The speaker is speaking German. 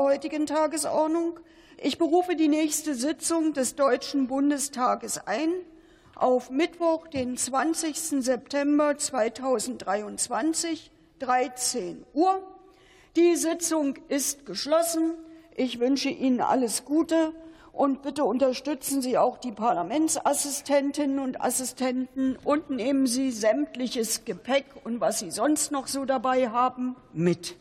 heutigen Tagesordnung. Ich berufe die nächste Sitzung des Deutschen Bundestages ein auf Mittwoch, den 20. September 2023, 13 Uhr. Die Sitzung ist geschlossen. Ich wünsche Ihnen alles Gute und bitte unterstützen Sie auch die Parlamentsassistentinnen und Assistenten und nehmen Sie sämtliches Gepäck und was Sie sonst noch so dabei haben mit.